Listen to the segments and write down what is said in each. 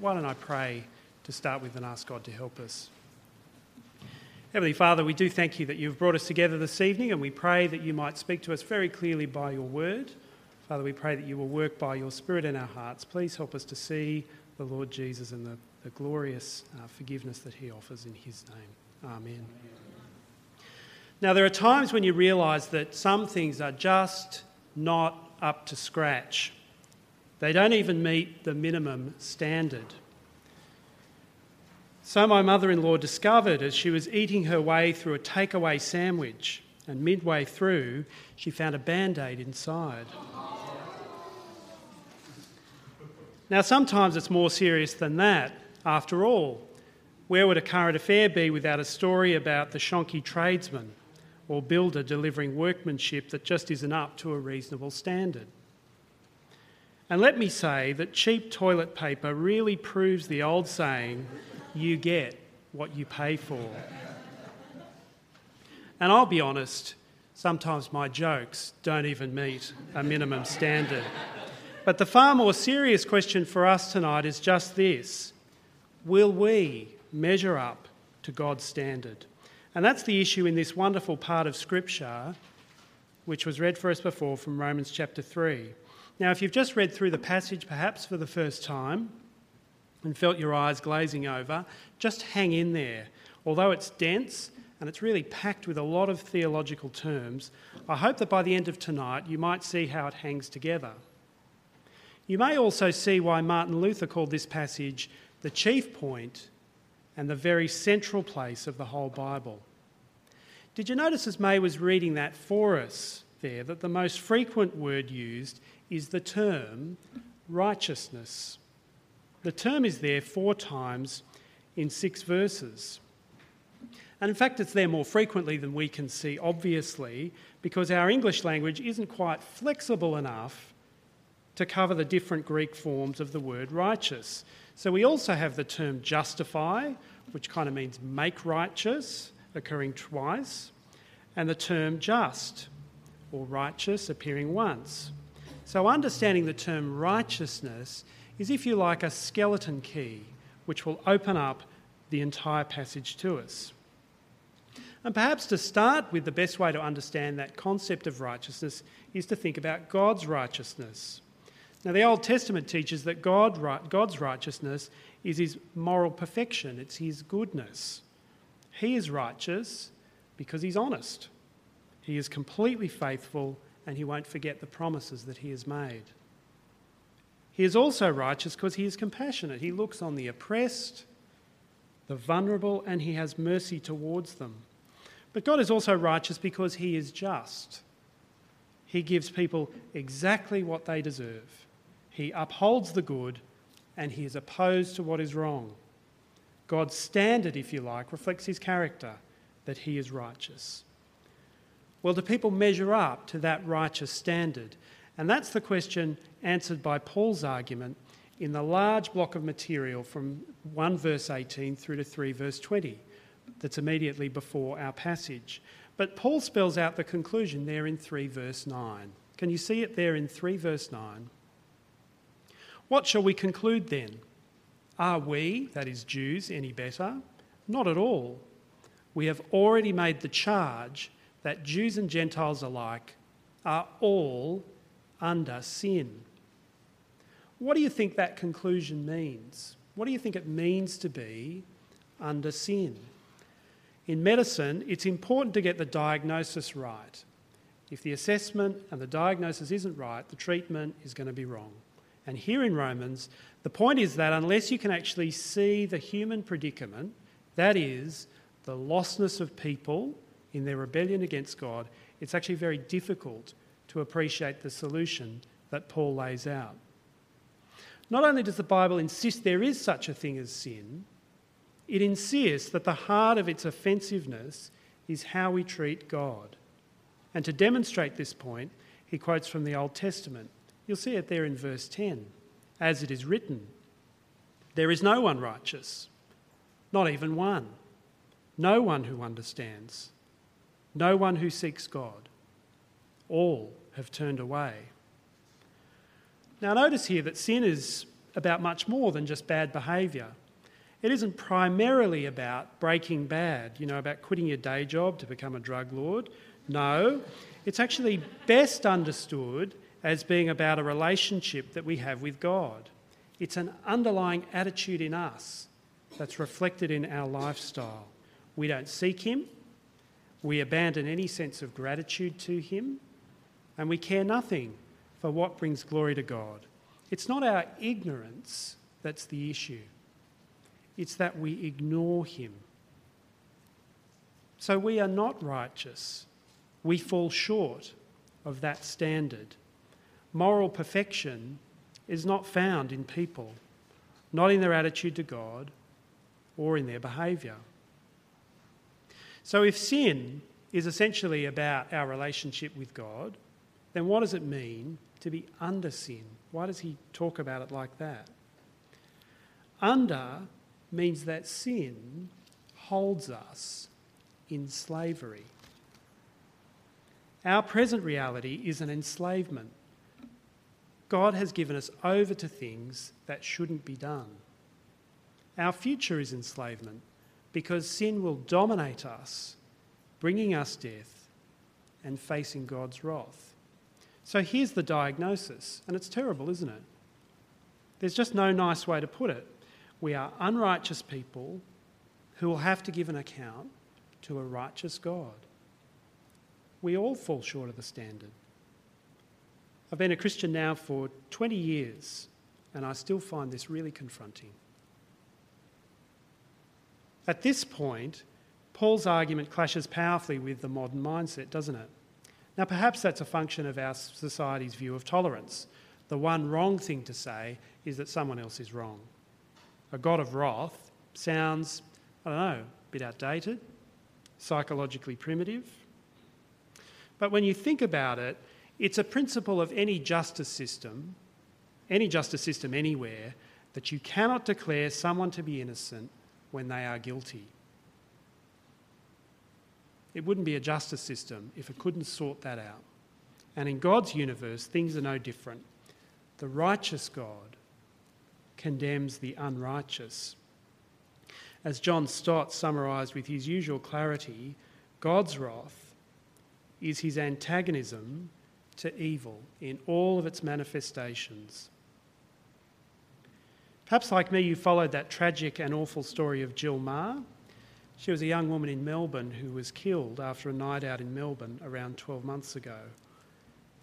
Why don't I pray to start with and ask God to help us? Heavenly Father, we do thank you that you've brought us together this evening and we pray that you might speak to us very clearly by your word. Father, we pray that you will work by your Spirit in our hearts. Please help us to see the Lord Jesus and the, the glorious uh, forgiveness that he offers in his name. Amen. Now, there are times when you realise that some things are just not up to scratch. They don't even meet the minimum standard. So, my mother in law discovered as she was eating her way through a takeaway sandwich, and midway through, she found a band aid inside. Now, sometimes it's more serious than that. After all, where would a current affair be without a story about the shonky tradesman or builder delivering workmanship that just isn't up to a reasonable standard? And let me say that cheap toilet paper really proves the old saying, you get what you pay for. And I'll be honest, sometimes my jokes don't even meet a minimum standard. But the far more serious question for us tonight is just this Will we measure up to God's standard? And that's the issue in this wonderful part of Scripture, which was read for us before from Romans chapter 3. Now, if you've just read through the passage perhaps for the first time and felt your eyes glazing over, just hang in there. Although it's dense and it's really packed with a lot of theological terms, I hope that by the end of tonight you might see how it hangs together. You may also see why Martin Luther called this passage the chief point and the very central place of the whole Bible. Did you notice as May was reading that for us there that the most frequent word used is the term righteousness? The term is there four times in six verses. And in fact, it's there more frequently than we can see, obviously, because our English language isn't quite flexible enough to cover the different Greek forms of the word righteous. So we also have the term justify, which kind of means make righteous, occurring twice, and the term just or righteous appearing once. So understanding the term righteousness is, if you like, a skeleton key which will open up the entire passage to us. And perhaps to start with, the best way to understand that concept of righteousness is to think about God's righteousness. Now, the Old Testament teaches that God, God's righteousness is his moral perfection, it's his goodness. He is righteous because he's honest, he is completely faithful, and he won't forget the promises that he has made. He is also righteous because he is compassionate. He looks on the oppressed, the vulnerable, and he has mercy towards them. But God is also righteous because he is just. He gives people exactly what they deserve. He upholds the good and he is opposed to what is wrong. God's standard, if you like, reflects his character, that he is righteous. Well, do people measure up to that righteous standard? And that's the question answered by Paul's argument in the large block of material from 1 verse 18 through to 3 verse 20 that's immediately before our passage. But Paul spells out the conclusion there in 3 verse 9. Can you see it there in 3 verse 9? What shall we conclude then? Are we, that is Jews, any better? Not at all. We have already made the charge that Jews and Gentiles alike are all under sin. What do you think that conclusion means? What do you think it means to be under sin? In medicine, it's important to get the diagnosis right. If the assessment and the diagnosis isn't right, the treatment is going to be wrong. And here in Romans, the point is that unless you can actually see the human predicament, that is, the lostness of people in their rebellion against God, it's actually very difficult to appreciate the solution that Paul lays out. Not only does the Bible insist there is such a thing as sin, it insists that the heart of its offensiveness is how we treat God. And to demonstrate this point, he quotes from the Old Testament. You'll see it there in verse 10. As it is written, there is no one righteous, not even one. No one who understands, no one who seeks God. All have turned away. Now, notice here that sin is about much more than just bad behaviour. It isn't primarily about breaking bad, you know, about quitting your day job to become a drug lord. No, it's actually best understood as being about a relationship that we have with God. It's an underlying attitude in us that's reflected in our lifestyle. We don't seek Him, we abandon any sense of gratitude to Him, and we care nothing for what brings glory to God. It's not our ignorance that's the issue, it's that we ignore Him. So we are not righteous. We fall short of that standard. Moral perfection is not found in people, not in their attitude to God or in their behaviour. So, if sin is essentially about our relationship with God, then what does it mean to be under sin? Why does he talk about it like that? Under means that sin holds us in slavery. Our present reality is an enslavement. God has given us over to things that shouldn't be done. Our future is enslavement because sin will dominate us, bringing us death and facing God's wrath. So here's the diagnosis, and it's terrible, isn't it? There's just no nice way to put it. We are unrighteous people who will have to give an account to a righteous God. We all fall short of the standard. I've been a Christian now for 20 years, and I still find this really confronting. At this point, Paul's argument clashes powerfully with the modern mindset, doesn't it? Now, perhaps that's a function of our society's view of tolerance. The one wrong thing to say is that someone else is wrong. A God of wrath sounds, I don't know, a bit outdated, psychologically primitive. But when you think about it, it's a principle of any justice system, any justice system anywhere, that you cannot declare someone to be innocent when they are guilty. It wouldn't be a justice system if it couldn't sort that out. And in God's universe, things are no different. The righteous God condemns the unrighteous. As John Stott summarised with his usual clarity, God's wrath is his antagonism to evil in all of its manifestations. Perhaps, like me, you followed that tragic and awful story of Jill Meagher. She was a young woman in Melbourne who was killed after a night out in Melbourne around 12 months ago.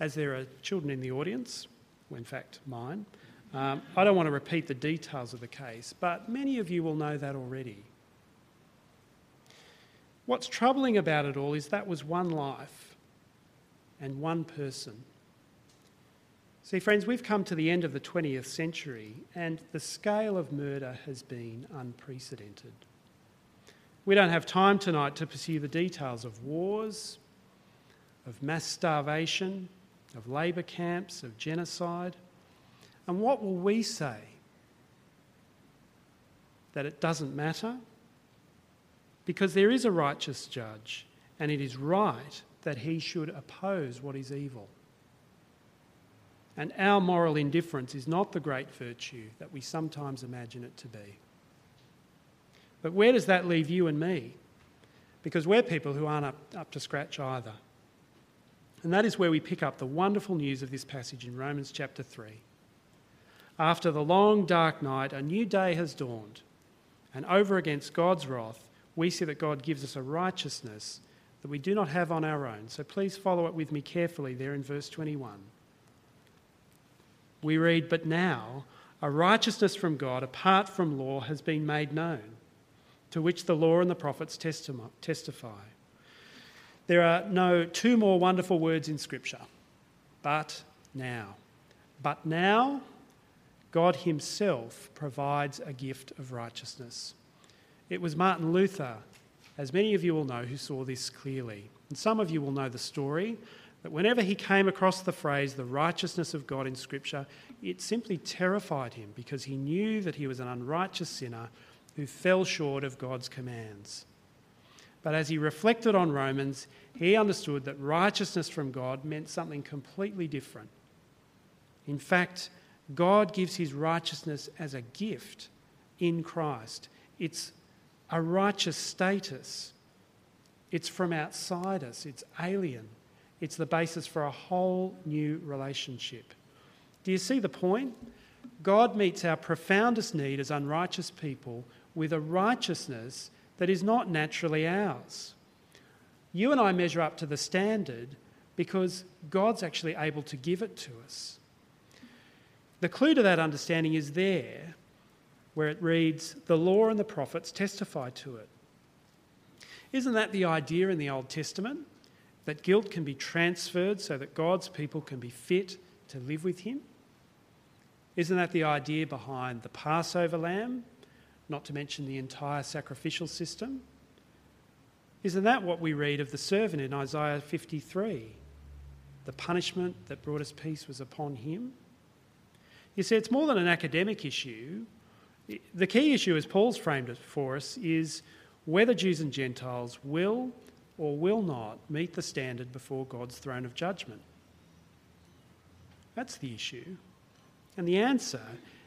As there are children in the audience, well, in fact, mine, um, I don't want to repeat the details of the case, but many of you will know that already. What's troubling about it all is that was one life and one person. See, friends, we've come to the end of the 20th century, and the scale of murder has been unprecedented. We don't have time tonight to pursue the details of wars, of mass starvation, of labour camps, of genocide. And what will we say? That it doesn't matter? Because there is a righteous judge, and it is right that he should oppose what is evil. And our moral indifference is not the great virtue that we sometimes imagine it to be. But where does that leave you and me? Because we're people who aren't up, up to scratch either. And that is where we pick up the wonderful news of this passage in Romans chapter 3. After the long, dark night, a new day has dawned, and over against God's wrath, we see that God gives us a righteousness that we do not have on our own. So please follow it with me carefully there in verse 21. We read, But now a righteousness from God apart from law has been made known, to which the law and the prophets testify. There are no two more wonderful words in Scripture. But now. But now, God Himself provides a gift of righteousness. It was Martin Luther as many of you will know who saw this clearly. And some of you will know the story that whenever he came across the phrase, the righteousness of God in Scripture, it simply terrified him because he knew that he was an unrighteous sinner who fell short of God's commands. But as he reflected on Romans, he understood that righteousness from God meant something completely different. In fact, God gives his righteousness as a gift in Christ. It's a righteous status. It's from outside us, it's alien. It's the basis for a whole new relationship. Do you see the point? God meets our profoundest need as unrighteous people with a righteousness that is not naturally ours. You and I measure up to the standard because God's actually able to give it to us. The clue to that understanding is there, where it reads, The law and the prophets testify to it. Isn't that the idea in the Old Testament? That guilt can be transferred so that God's people can be fit to live with Him? Isn't that the idea behind the Passover lamb, not to mention the entire sacrificial system? Isn't that what we read of the servant in Isaiah 53? The punishment that brought us peace was upon him. You see, it's more than an academic issue. The key issue, as Paul's framed it for us, is whether Jews and Gentiles will or will not meet the standard before God's throne of judgment. That's the issue. And the answer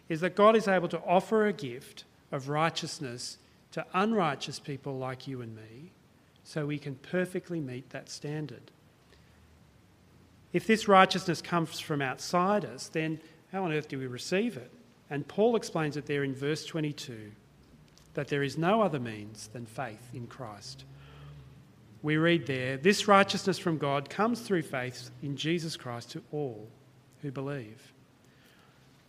is that God is able to offer a gift of righteousness to unrighteous people like you and me so we can perfectly meet that standard. If this righteousness comes from outside us, then how on earth do we receive it? And Paul explains it there in verse 22 that there is no other means than faith in Christ. We read there, this righteousness from God comes through faith in Jesus Christ to all who believe.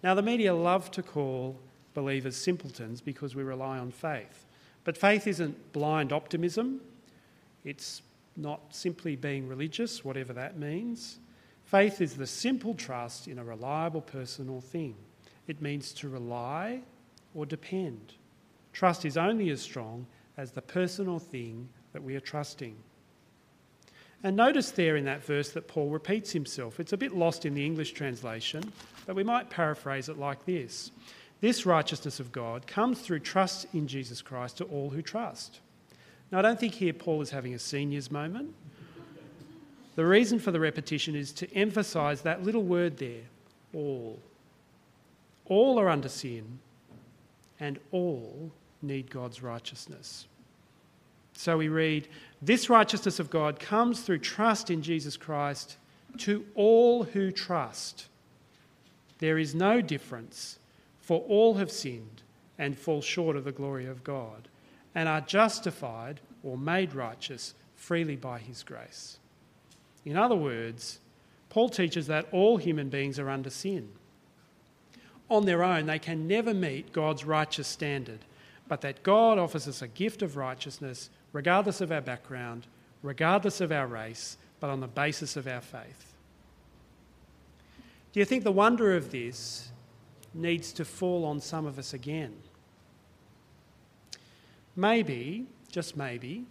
Now, the media love to call believers simpletons because we rely on faith. But faith isn't blind optimism, it's not simply being religious, whatever that means. Faith is the simple trust in a reliable person or thing. It means to rely or depend. Trust is only as strong as the person or thing that we are trusting. And notice there in that verse that Paul repeats himself. It's a bit lost in the English translation, but we might paraphrase it like this This righteousness of God comes through trust in Jesus Christ to all who trust. Now, I don't think here Paul is having a seniors moment. The reason for the repetition is to emphasise that little word there all. All are under sin, and all need God's righteousness. So we read, This righteousness of God comes through trust in Jesus Christ to all who trust. There is no difference, for all have sinned and fall short of the glory of God, and are justified or made righteous freely by his grace. In other words, Paul teaches that all human beings are under sin. On their own, they can never meet God's righteous standard, but that God offers us a gift of righteousness regardless of our background, regardless of our race, but on the basis of our faith. Do you think the wonder of this needs to fall on some of us again? Maybe, just maybe,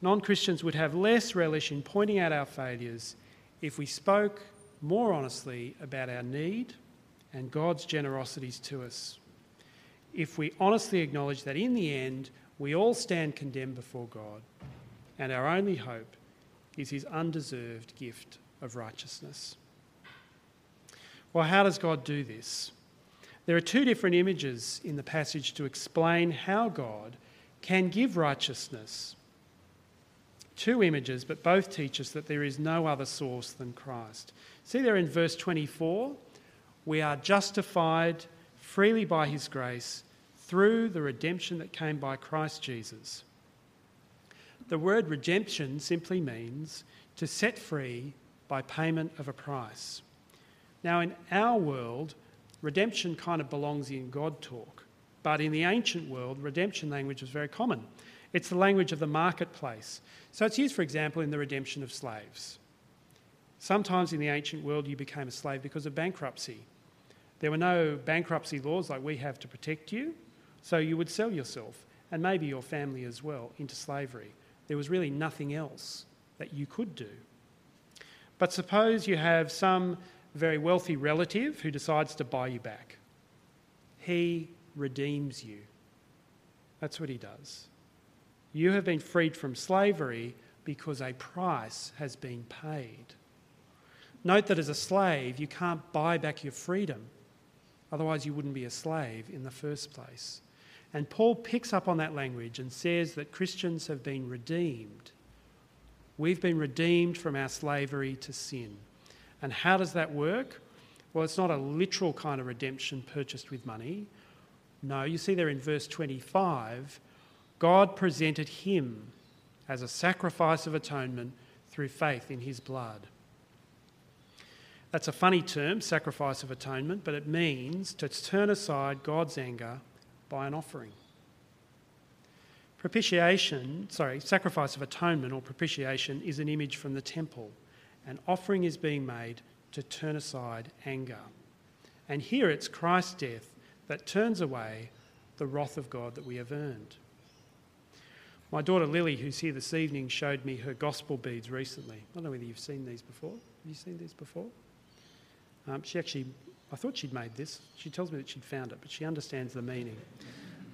non Christians would have less relish in pointing out our failures if we spoke more honestly about our need and God's generosities to us. If we honestly acknowledge that in the end, we all stand condemned before God, and our only hope is his undeserved gift of righteousness. Well, how does God do this? There are two different images in the passage to explain how God can give righteousness. Two images, but both teach us that there is no other source than Christ. See there in verse 24, we are justified freely by his grace through the redemption that came by Christ Jesus. The word redemption simply means to set free by payment of a price. Now, in our world, redemption kind of belongs in God talk, but in the ancient world, redemption language was very common. It's the language of the marketplace. So it's used, for example, in the redemption of slaves. Sometimes in the ancient world, you became a slave because of bankruptcy. There were no bankruptcy laws like we have to protect you. So you would sell yourself, and maybe your family as well, into slavery. There was really nothing else that you could do. But suppose you have some very wealthy relative who decides to buy you back. He redeems you. That's what he does. You have been freed from slavery because a price has been paid. Note that as a slave, you can't buy back your freedom. Otherwise, you wouldn't be a slave in the first place. And Paul picks up on that language and says that Christians have been redeemed. We've been redeemed from our slavery to sin. And how does that work? Well, it's not a literal kind of redemption purchased with money. No, you see there in verse 25, God presented him as a sacrifice of atonement through faith in his blood. That's a funny term, sacrifice of atonement, but it means to turn aside God's anger by an offering. Propitiation, sorry, sacrifice of atonement or propitiation is an image from the temple. An offering is being made to turn aside anger. And here it's Christ's death that turns away the wrath of God that we have earned. My daughter Lily, who's here this evening, showed me her gospel beads recently. I don't know whether you've seen these before. Have you seen these before? Um, she actually, I thought she'd made this. She tells me that she'd found it, but she understands the meaning.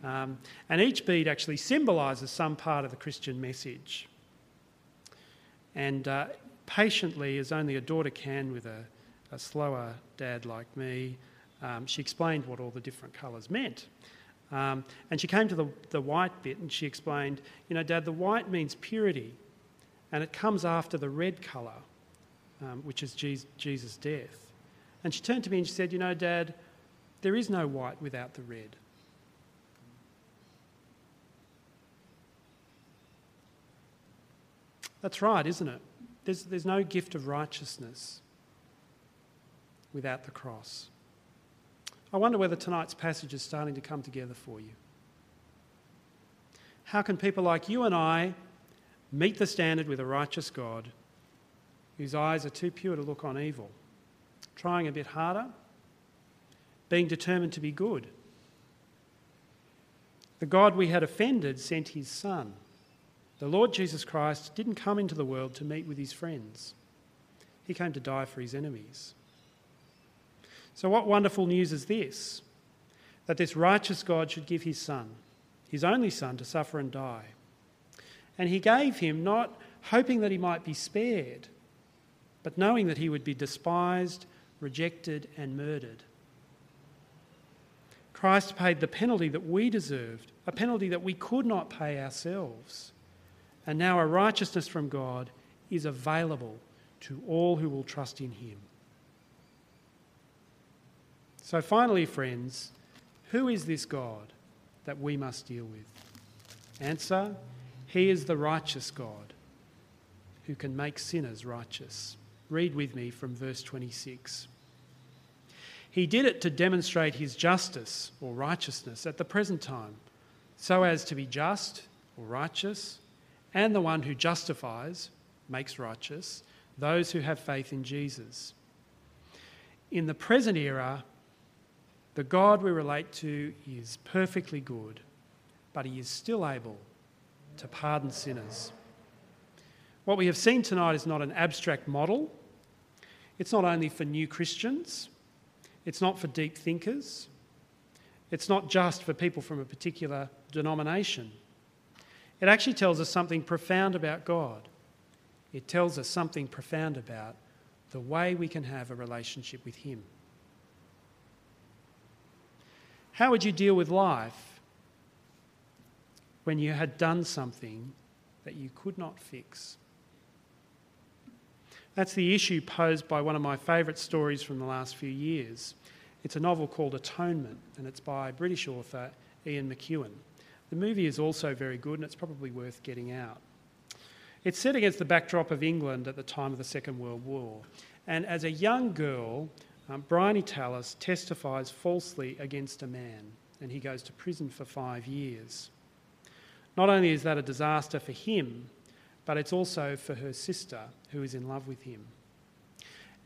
Um, and each bead actually symbolises some part of the Christian message. And uh, patiently, as only a daughter can with a, a slower dad like me, um, she explained what all the different colours meant. Um, and she came to the, the white bit and she explained, you know, Dad, the white means purity, and it comes after the red colour, um, which is Jesus' death. And she turned to me and she said, You know, Dad, there is no white without the red. That's right, isn't it? There's, there's no gift of righteousness without the cross. I wonder whether tonight's passage is starting to come together for you. How can people like you and I meet the standard with a righteous God whose eyes are too pure to look on evil? Trying a bit harder? Being determined to be good? The God we had offended sent his Son the Lord Jesus Christ didn't come into the world to meet with his friends, he came to die for his enemies. So, what wonderful news is this? That this righteous God should give his Son, his only Son, to suffer and die. And he gave him not hoping that he might be spared, but knowing that he would be despised, rejected, and murdered. Christ paid the penalty that we deserved, a penalty that we could not pay ourselves. And now a righteousness from God is available to all who will trust in him. So, finally, friends, who is this God that we must deal with? Answer He is the righteous God who can make sinners righteous. Read with me from verse 26. He did it to demonstrate his justice or righteousness at the present time, so as to be just or righteous and the one who justifies, makes righteous, those who have faith in Jesus. In the present era, the God we relate to is perfectly good, but he is still able to pardon sinners. What we have seen tonight is not an abstract model. It's not only for new Christians, it's not for deep thinkers, it's not just for people from a particular denomination. It actually tells us something profound about God. It tells us something profound about the way we can have a relationship with Him. How would you deal with life when you had done something that you could not fix? That's the issue posed by one of my favourite stories from the last few years. It's a novel called Atonement, and it's by British author Ian McEwan. The movie is also very good and it's probably worth getting out. It's set against the backdrop of England at the time of the Second World War. And as a young girl, um, Briony Tallis testifies falsely against a man and he goes to prison for five years. Not only is that a disaster for him, but it's also for her sister who is in love with him.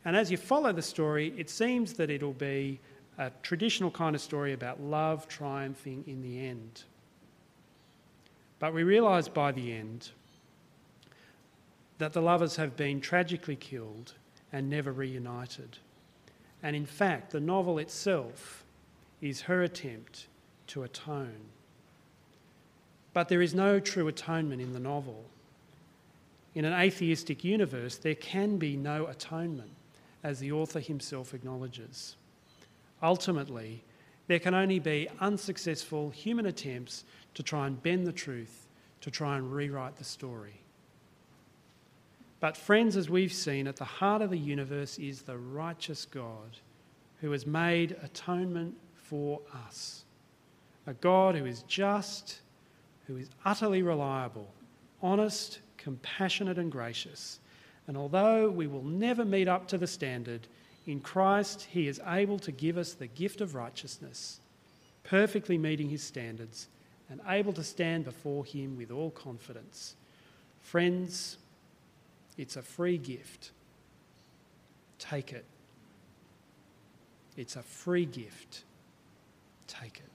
And as you follow the story, it seems that it'll be a traditional kind of story about love triumphing in the end. But we realise by the end that the lovers have been tragically killed and never reunited. And in fact, the novel itself is her attempt to atone. But there is no true atonement in the novel. In an atheistic universe, there can be no atonement, as the author himself acknowledges. Ultimately, there can only be unsuccessful human attempts to try and bend the truth, to try and rewrite the story. But, friends, as we've seen, at the heart of the universe is the righteous God who has made atonement for us. A God who is just, who is utterly reliable, honest, compassionate, and gracious. And although we will never meet up to the standard, in Christ he is able to give us the gift of righteousness, perfectly meeting his standards, and able to stand before him with all confidence. Friends, it's a free gift. Take it. It's a free gift. Take it.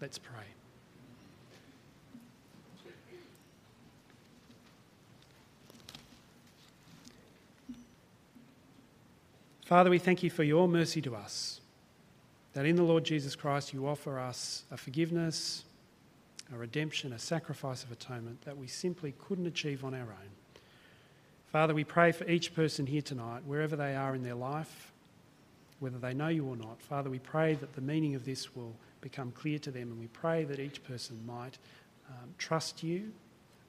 Let's pray. Father, we thank you for your mercy to us, that in the Lord Jesus Christ you offer us a forgiveness, a redemption, a sacrifice of atonement that we simply couldn't achieve on our own. Father, we pray for each person here tonight, wherever they are in their life, whether they know you or not. Father, we pray that the meaning of this will become clear to them, and we pray that each person might um, trust you,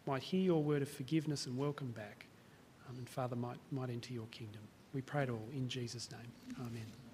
might hear your word of forgiveness and welcome back, um, and Father, might, might enter your kingdom. We pray it all in Jesus' name. Amen.